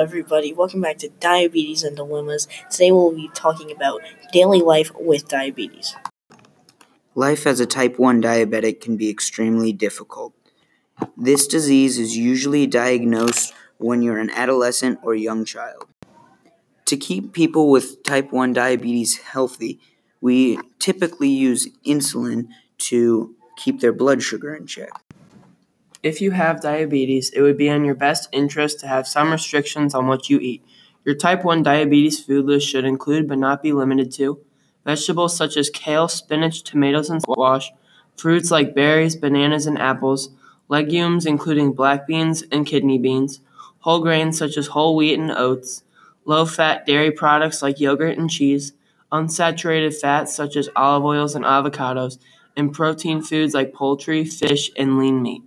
everybody. Welcome back to Diabetes and Dilemmas. Today we'll be talking about daily life with diabetes. Life as a type 1 diabetic can be extremely difficult. This disease is usually diagnosed when you're an adolescent or young child. To keep people with type 1 diabetes healthy, we typically use insulin to keep their blood sugar in check. If you have diabetes, it would be in your best interest to have some restrictions on what you eat. Your type 1 diabetes food list should include, but not be limited to, vegetables such as kale, spinach, tomatoes, and squash, fruits like berries, bananas, and apples, legumes including black beans and kidney beans, whole grains such as whole wheat and oats, low fat dairy products like yogurt and cheese, unsaturated fats such as olive oils and avocados, and protein foods like poultry, fish, and lean meat.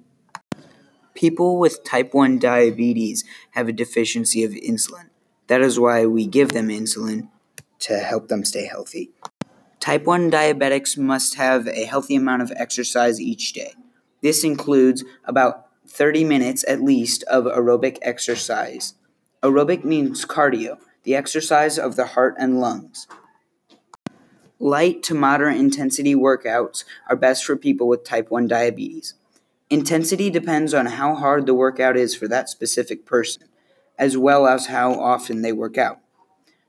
People with type 1 diabetes have a deficiency of insulin. That is why we give them insulin to help them stay healthy. Type 1 diabetics must have a healthy amount of exercise each day. This includes about 30 minutes at least of aerobic exercise. Aerobic means cardio, the exercise of the heart and lungs. Light to moderate intensity workouts are best for people with type 1 diabetes. Intensity depends on how hard the workout is for that specific person, as well as how often they work out.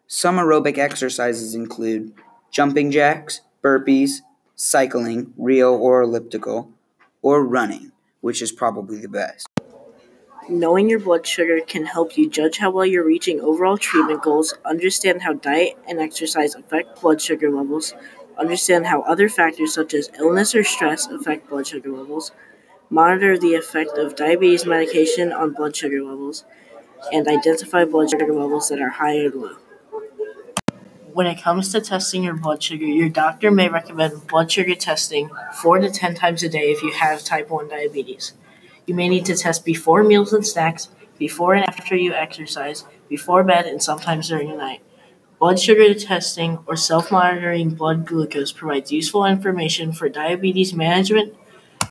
Some aerobic exercises include jumping jacks, burpees, cycling, real or elliptical, or running, which is probably the best. Knowing your blood sugar can help you judge how well you're reaching overall treatment goals, understand how diet and exercise affect blood sugar levels, understand how other factors such as illness or stress affect blood sugar levels, monitor the effect of diabetes medication on blood sugar levels, and identify blood sugar levels that are high or low. When it comes to testing your blood sugar, your doctor may recommend blood sugar testing 4 to 10 times a day if you have type 1 diabetes. You may need to test before meals and snacks, before and after you exercise, before bed, and sometimes during the night. Blood sugar testing or self monitoring blood glucose provides useful information for diabetes management